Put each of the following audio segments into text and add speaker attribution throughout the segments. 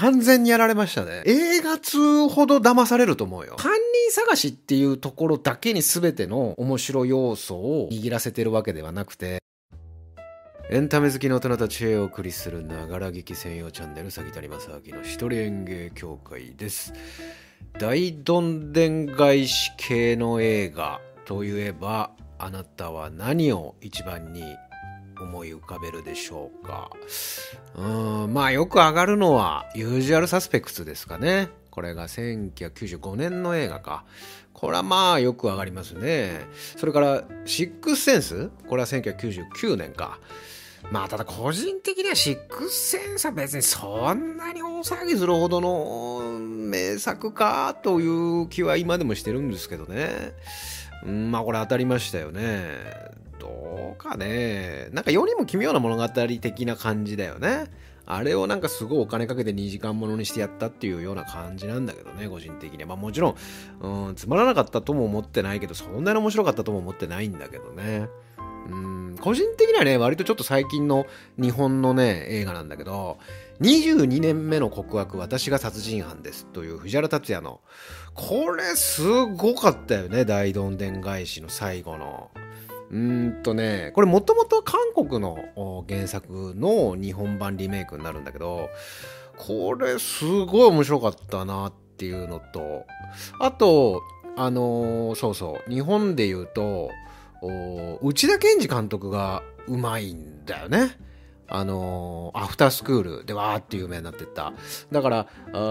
Speaker 1: 完全にやられましたね。映画通ほど騙されると思うよ。犯人探しっていうところだけに全ての面白要素を握らせてるわけではなくて、エンタメ好きの大人たちへお送りするながら劇専用チャンネル、詐欺谷正明の一人演芸協会です。大どんでん返し系の映画といえば、あなたは何を一番に思い浮かべるでしょうか。うん、まあよく上がるのは、ユージュアルサスペクツですかね。これが1995年の映画か。これはまあよく上がりますね。それから、シックスセンスこれは1999年か。まあただ個人的にはシックスセンスは別にそんなに大騒ぎするほどの名作かという気は今でもしてるんですけどね。うん、まあこれ当たりましたよね。どうかね。なんか世にも奇妙な物語的な感じだよね。あれをなんかすごいお金かけて2時間ものにしてやったっていうような感じなんだけどね、個人的には。まあもちろん、うん、つまらなかったとも思ってないけど、そんなに面白かったとも思ってないんだけどね。うん、個人的にはね、割とちょっと最近の日本のね、映画なんだけど、22年目の告白、私が殺人犯ですという藤原竜也の、これすごかったよね、大どんでん返しの最後の。うんとね、これもともと韓国の原作の日本版リメイクになるんだけど、これすごい面白かったなっていうのと、あと、あのー、そうそう、日本で言うと、内田健二監督がうまいんだよね。あのー、アフタースクールでわーって有名になってった。だから、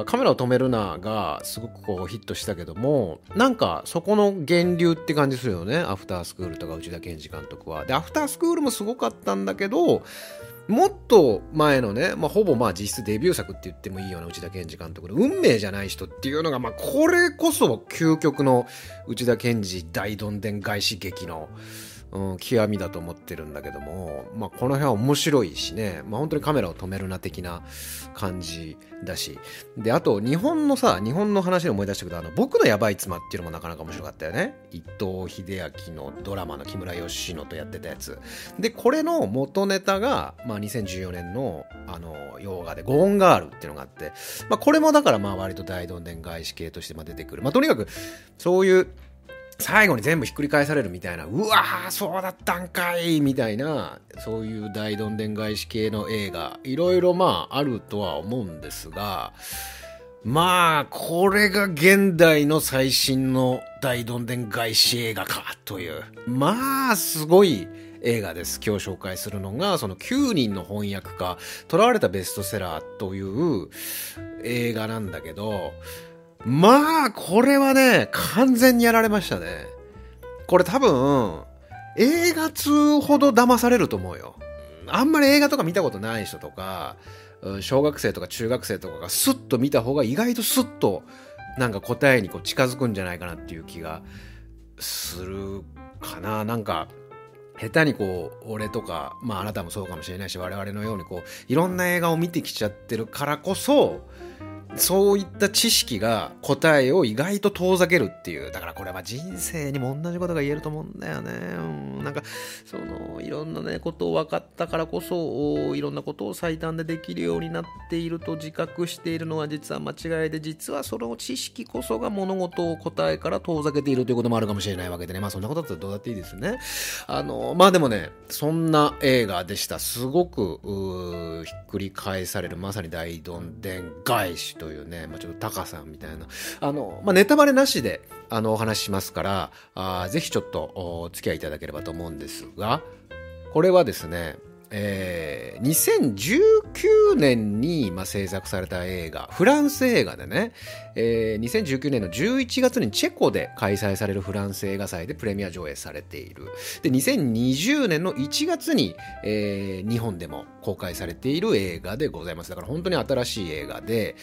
Speaker 1: カメラを止めるながすごくこうヒットしたけども、なんかそこの源流って感じするよね。アフタースクールとか内田健二監督は。で、アフタースクールもすごかったんだけど、もっと前のね、まあ、ほぼまあ実質デビュー作って言ってもいいような内田健二監督の運命じゃない人っていうのが、まあ、これこそ究極の内田健二大どんでん返し劇の、うん、極みだと思ってるんだけども、まあ、この辺は面白いしね、まあ、本当にカメラを止めるな的な感じだし。で、あと、日本のさ、日本の話で思い出したけど、あの、僕のやばい妻っていうのもなかなか面白かったよね。伊藤英明のドラマの木村佳乃とやってたやつ。で、これの元ネタが、まあ、2014年の、あの、洋画でゴーンガールっていうのがあって、まあ、これもだからまあ割と大どんでん返し系としてまあ出てくる。まあ、とにかく、そういう、最後に全部ひっくり返されるみたいな、うわー、そうだったんかいみたいな、そういう大どんでん返し系の映画、いろいろまああるとは思うんですが、まあ、これが現代の最新の大どんでん返し映画か、という。まあ、すごい映画です。今日紹介するのが、その9人の翻訳家、囚われたベストセラーという映画なんだけど、まあ、これはね、完全にやられましたね。これ多分、映画通ほど騙されると思うよ。あんまり映画とか見たことない人とか、小学生とか中学生とかがスッと見た方が意外とスッとなんか答えにこう近づくんじゃないかなっていう気がするかな。なんか、下手にこう、俺とか、まああなたもそうかもしれないし、我々のようにこう、いろんな映画を見てきちゃってるからこそ、そういった知識が答えを意外と遠ざけるっていう。だからこれは人生にも同じことが言えると思うんだよね。うん、なんか、その、いろんなね、ことを分かったからこそ、いろんなことを最短でできるようになっていると自覚しているのは実は間違いで、実はその知識こそが物事を答えから遠ざけているということもあるかもしれないわけでね。まあそんなことだったらどうだっていいですね。あの、まあでもね、そんな映画でした。すごく、ひっくり返される、まさに大どんでん返しというね、まあ、ちょっとタカさんみたいな、あの、まあ、ネタバレなしで、あの、お話ししますから、あぜひちょっとお付き合いいただければと思うんですが、これはですね、えー、2019年に、まあ、制作された映画、フランス映画でね、えー、2019年の11月にチェコで開催されるフランス映画祭でプレミア上映されている。で、2020年の1月に、えー、日本でも公開されている映画でございます。だから本当に新しい映画で、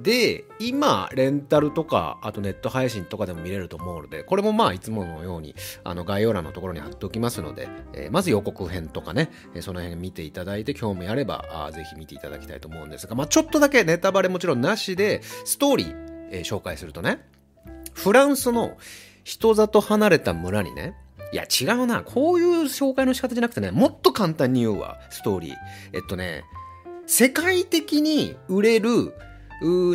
Speaker 1: で、今、レンタルとか、あとネット配信とかでも見れると思うので、これもまあ、いつものように、あの、概要欄のところに貼っておきますので、えー、まず予告編とかね、えー、その辺見ていただいて、興味あれば、あぜひ見ていただきたいと思うんですが、まあ、ちょっとだけネタバレもちろんなしで、ストーリー、えー、紹介するとね、フランスの人里離れた村にね、いや違うな、こういう紹介の仕方じゃなくてね、もっと簡単に言うわ、ストーリー。えっとね、世界的に売れる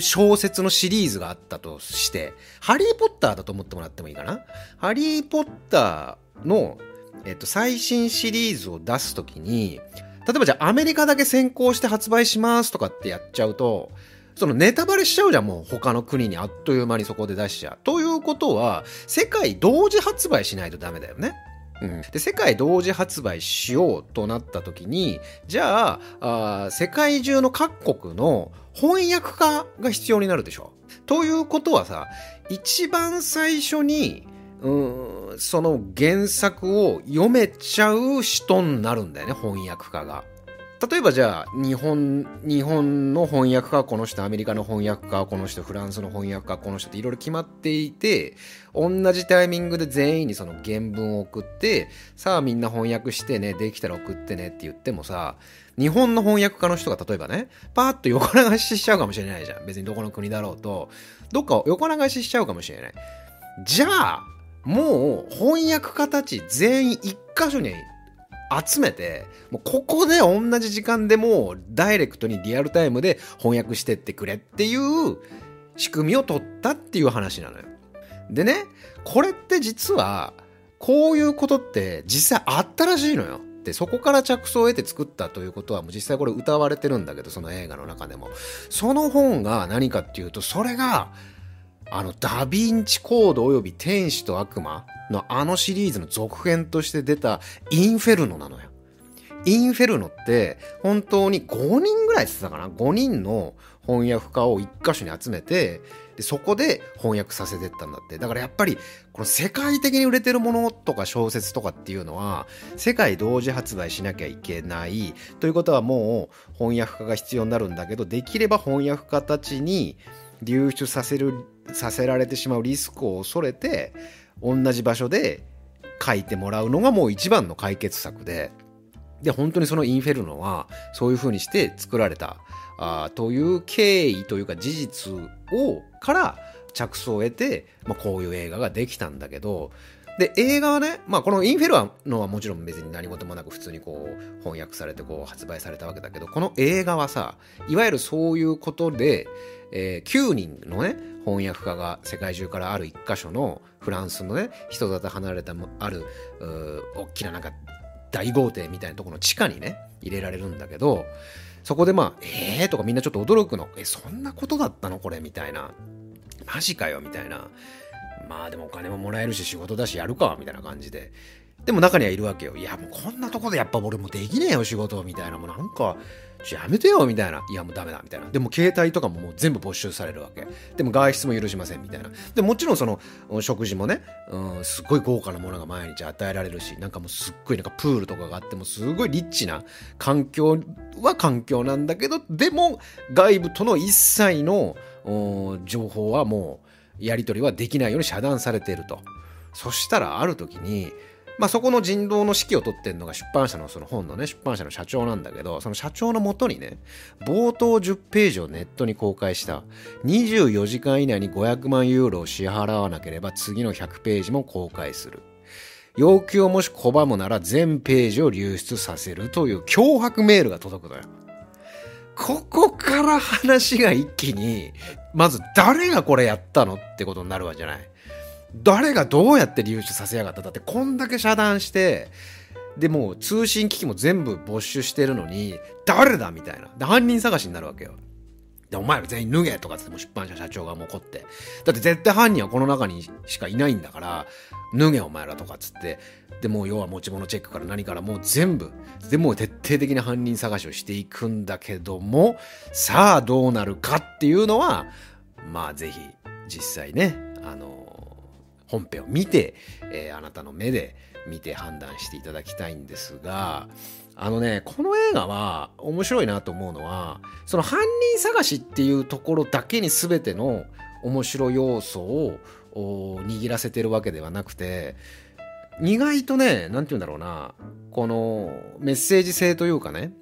Speaker 1: 小説のシリーズがあったとして、ハリーポッターだと思ってもらってもいいかな？ハリーポッターの、えっと、最新シリーズを出すときに、例えばじゃあアメリカだけ先行して発売しますとかってやっちゃうと、そのネタバレしちゃうじゃん、もう他の国にあっという間にそこで出しちゃう。ということは、世界同時発売しないとダメだよね。うん、で世界同時発売しようとなった時にじゃああ世界中の各国の翻訳家が必要になるでしょ。ということはさ一番最初にうんその原作を読めちゃう人になるんだよね翻訳家が。例えばじゃあ日本日本の翻訳家はこの人アメリカの翻訳家はこの人フランスの翻訳家はこの人っていろいろ決まっていて同じタイミングで全員にその原文を送ってさあみんな翻訳してねできたら送ってねって言ってもさ日本の翻訳家の人が例えばねパーッと横流ししちゃうかもしれないじゃん。別にどこの国だろうと。どっか横流ししちゃうかもしれない。じゃあもう翻訳家たち全員一箇所に集めて、もうここで同じ時間でもダイレクトにリアルタイムで翻訳してってくれっていう仕組みを取ったっていう話なのよ。でね、これって実は、こういうことって実際あったらしいのよ。で、そこから着想を得て作ったということはもう実際これ歌われてるんだけど、その映画の中でも。その本が何かっていうと、それが、あの、ダヴィンチコード及び天使と悪魔のあのシリーズの続編として出たインフェルノなのよ。インフェルノって本当に5人ぐらいって言ってたかな ?5 人の翻訳家を1箇所に集めてでそこで翻訳させてったんだってだからやっぱりこの世界的に売れてるものとか小説とかっていうのは世界同時発売しなきゃいけないということはもう翻訳家が必要になるんだけどできれば翻訳家たちに流出させるさせられてしまうリスクを恐れて同じ場所で書いてもらうのがもう一番の解決策で、で、本当にそのインフェルノはそういう風にして作られたあという経緯というか事実をから着想を得て、まあ、こういう映画ができたんだけど、で、映画はね、まあこのインフェルノはもちろん別に何事もなく普通にこう翻訳されてこう発売されたわけだけど、この映画はさ、いわゆるそういうことで、えー、9人のね、翻訳家が世界中からある一箇所のフランスのね人里離れたある大きななんか大豪邸みたいなところの地下にね入れられるんだけどそこでまあえー？とかみんなちょっと驚くの。えそんなことだったの？これ？みたいな。マジかよ？みたいな。まあでもお金ももらえるし仕事だしやるか？みたいな感じで。でも中にはいるわけよ。いやもうこんなとこでやっぱ俺もできねえよ仕事。みたいな。もうなんかやめてよみたいな。いやもうダメだみたいな。でも携帯とかももう全部没収されるわけ。でも外出も許しませんみたいな。でもちろんその食事もね、うん、すごい豪華なものが毎日与えられるし、なんかもうすっごいなんかプールとかがあってもすごいリッチな環境は環境なんだけど、でも外部との一切の情報はもうやり取りはできないように遮断されていると。そしたらある時に、まあ、そこの人道の指揮を取ってるのが出版社のその本のね、出版社の社長なんだけど、その社長のもとにね、冒頭10ページをネットに公開した。24時間以内に500万ユーロを支払わなければ次の100ページも公開する。要求をもし拒むなら全ページを流出させるという脅迫メールが届くのよ。ここから話が一気に、まず誰がこれやったのってことになるわけじゃない。誰がどうやって流出させやがった？だってこんだけ遮断してでもう通信機器も全部没収してるのに誰だみたいな。で犯人探しになるわけよ。でお前ら全員脱げとかっても出版社社長がもう怒って。だって絶対犯人はこの中にしかいないんだから脱げお前らとかっつって。でもう要は持ち物チェックから何からもう全部でもう徹底的な犯人探しをしていくんだけどもさあどうなるかっていうのはまあぜひ実際ねあの本編を見て、えー、あなたの目で見て判断していただきたいんですが、あのね、この映画は面白いなと思うのは、その犯人探しっていうところだけに全ての面白要素を握らせてるわけではなくて、意外とね、なんて言うんだろうな、このメッセージ性というかね、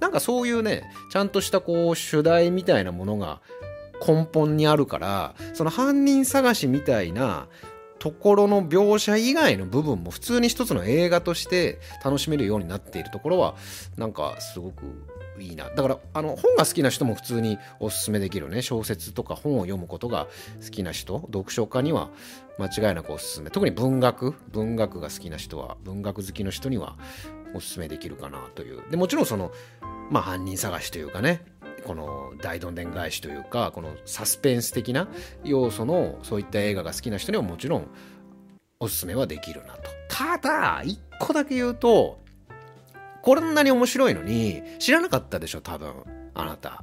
Speaker 1: なんかそういうね、ちゃんとしたこう主題みたいなものが根本にあるから、その犯人探しみたいなところの描写以外の部分も普通に一つの映画として楽しめるようになっているところはなんかすごくいいな。だからあの本が好きな人も普通におすすめできるね。小説とか本を読むことが好きな人。読書家には間違いなくおすすめ。特に文学。文学が好きな人は文学好きの人にはおすすめできるかなという。でもちろんそのまあ犯人探しというかね。この大どんでん返しというかこのサスペンス的な要素のそういった映画が好きな人にはもちろんおすすめはできるなと。ただ一個だけ言うとこんなに面白いのに知らなかったでしょ多分あなた。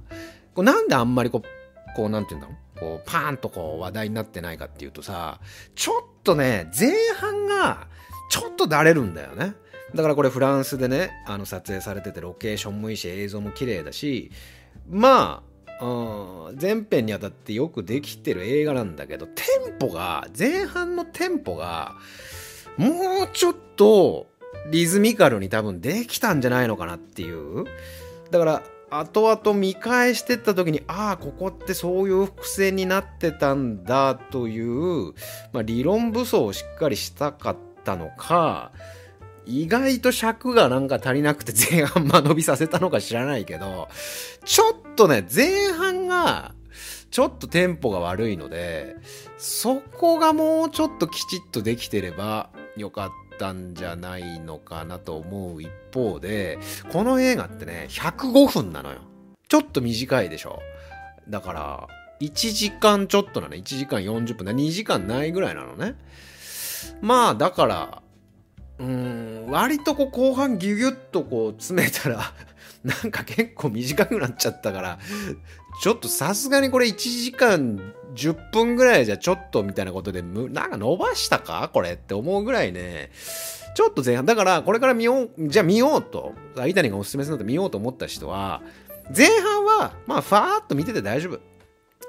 Speaker 1: こうなんであんまりこうこうなんて言うんだろう。こうパーンとこう話題になってないかっていうとさちょっとね前半がちょっとだれるんだよね。だからこれフランスでねあの撮影されててロケーションもいいし映像も綺麗だしまあ、うん、前編にあたってよくできてる映画なんだけどテンポが前半のテンポがもうちょっとリズミカルに多分できたんじゃないのかなっていう。だから後々見返してった時にああここってそういう伏線になってたんだという、まあ、理論武装をしっかりしたかったのか意外と尺がなんか足りなくて前半間延びさせたのか知らないけどちょっとね前半がちょっとテンポが悪いのでそこがもうちょっときちっとできてればよかったんじゃないのかなと思う一方でこの映画ってね105分なのよ。ちょっと短いでしょ。だから1時間ちょっとなの1時間40分。だ2時間ないぐらいなのね。まあだからうん割とこう後半ギュギュッとこう詰めたら なんか結構短くなっちゃったからちょっとさすがにこれ1時間10分ぐらいじゃちょっとみたいなことでなんか伸ばしたか？これって思うぐらいね。ちょっと前半だからこれから見ようじゃあ見ようと。伊谷がおすすめするのと見ようと思った人は前半はまあファーっと見てて大丈夫。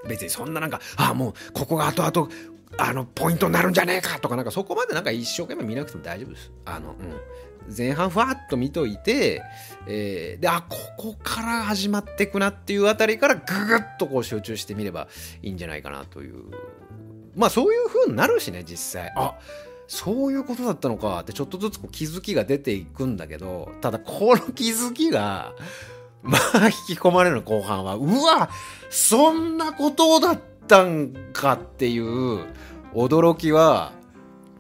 Speaker 1: 別にそんななんかああもうここが後々あのポイントになるんじゃねえかとかなんかそこまでなんか一生懸命見なくても大丈夫です。あの、うん、前半ふわっと見といて、えー、であここから始まってくなっていうあたりからググッとこう集中してみればいいんじゃないかなという。まあそういう風になるしね実際。あそういうことだったのかってちょっとずつこう気づきが出ていくんだけどただこの気づきが まあ引き込まれる後半はうわそんなことだったったんかっていう驚きは、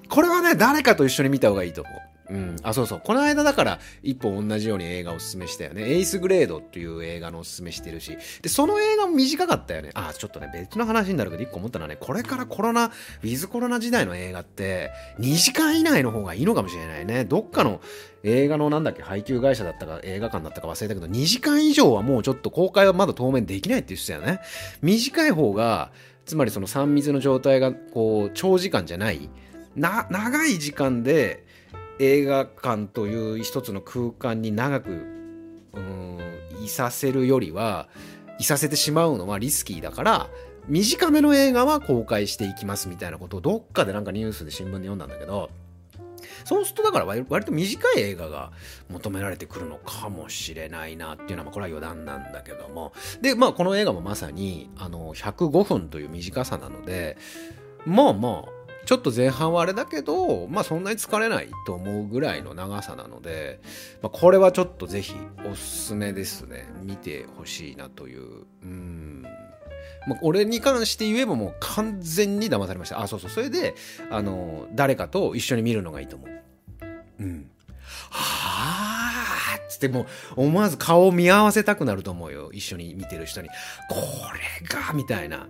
Speaker 1: これはね、誰かと一緒に見た方がいいと思う。うん。あ、そうそう。この間だから、一本同じように映画をおすすめしたよね。エイスグレードっていう映画のおすすめしてるし。で、その映画も短かったよね。あ、ちょっとね、別の話になるけど、一個思ったのはね、これからコロナ、ウィズコロナ時代の映画って、2時間以内の方がいいのかもしれないね。どっかの映画のなんだっけ、配給会社だったか、映画館だったか忘れたけど、2時間以上はもうちょっと公開はまだ当面できないって言ってたよね。短い方が、つまりその3密の状態がこう長時間じゃないな長い時間で映画館という一つの空間に長くいさせるよりはいさせてしまうのはリスキーだから短めの映画は公開していきますみたいなことをどっかでなんかニュースで新聞で読んだんだけどそうするとだから割と短い映画が求められてくるのかもしれないなっていうのはこれは余談なんだけども。でまあこの映画もまさにあの105分という短さなのでまあまあちょっと前半はあれだけど、まあそんなに疲れないと思うぐらいの長さなので、まあ、これはちょっとぜひおすすめですね。見てほしいなという。うんまあ、俺に関して言えばもう完全に騙されました。あ、そうそう。それで、あの、誰かと一緒に見るのがいいと思う。うん。はあつってもう思わず顔を見合わせたくなると思うよ。一緒に見てる人に。これが、みたいな。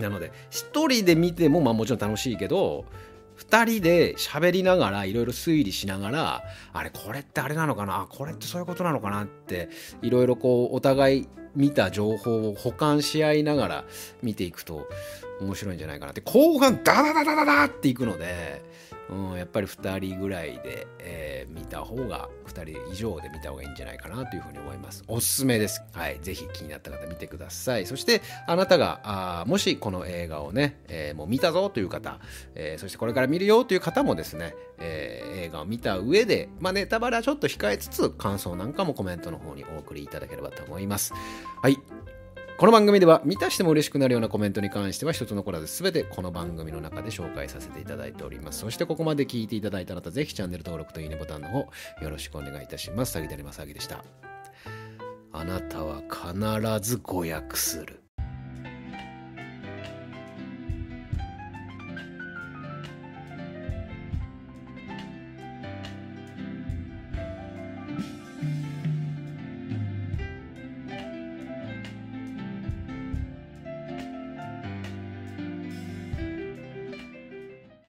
Speaker 1: なので、一人で見ても、まあもちろん楽しいけど、2人で喋りながらいろいろ推理しながらあれこれってあれなのかなあこれってそういうことなのかなっていろいろこうお互い見た情報を補完し合いながら見ていくと面白いんじゃないかなって。後半ダダダダダダっていくのでうん、やっぱり2人ぐらいで、えー、見た方が2人以上で見た方がいいんじゃないかなというふうに思います。おすすめです。はいぜひ気になった方見てください。そしてあなたがあもしこの映画をね、えー、もう見たぞという方、えー、そしてこれから見るよという方もですね、えー、映画を見た上で、まあ、ネタバレはちょっと控えつつ感想なんかもコメントの方にお送りいただければと思います。はい。この番組では満たしても嬉しくなるようなコメントに関しては一つ残らず全てこの番組の中で紹介させていただいております。そしてここまで聞いていただいた方ぜひチャンネル登録といいねボタンの方よろしくお願いいたします。詐欺であります詐欺でした。あなたは必ず誤訳する。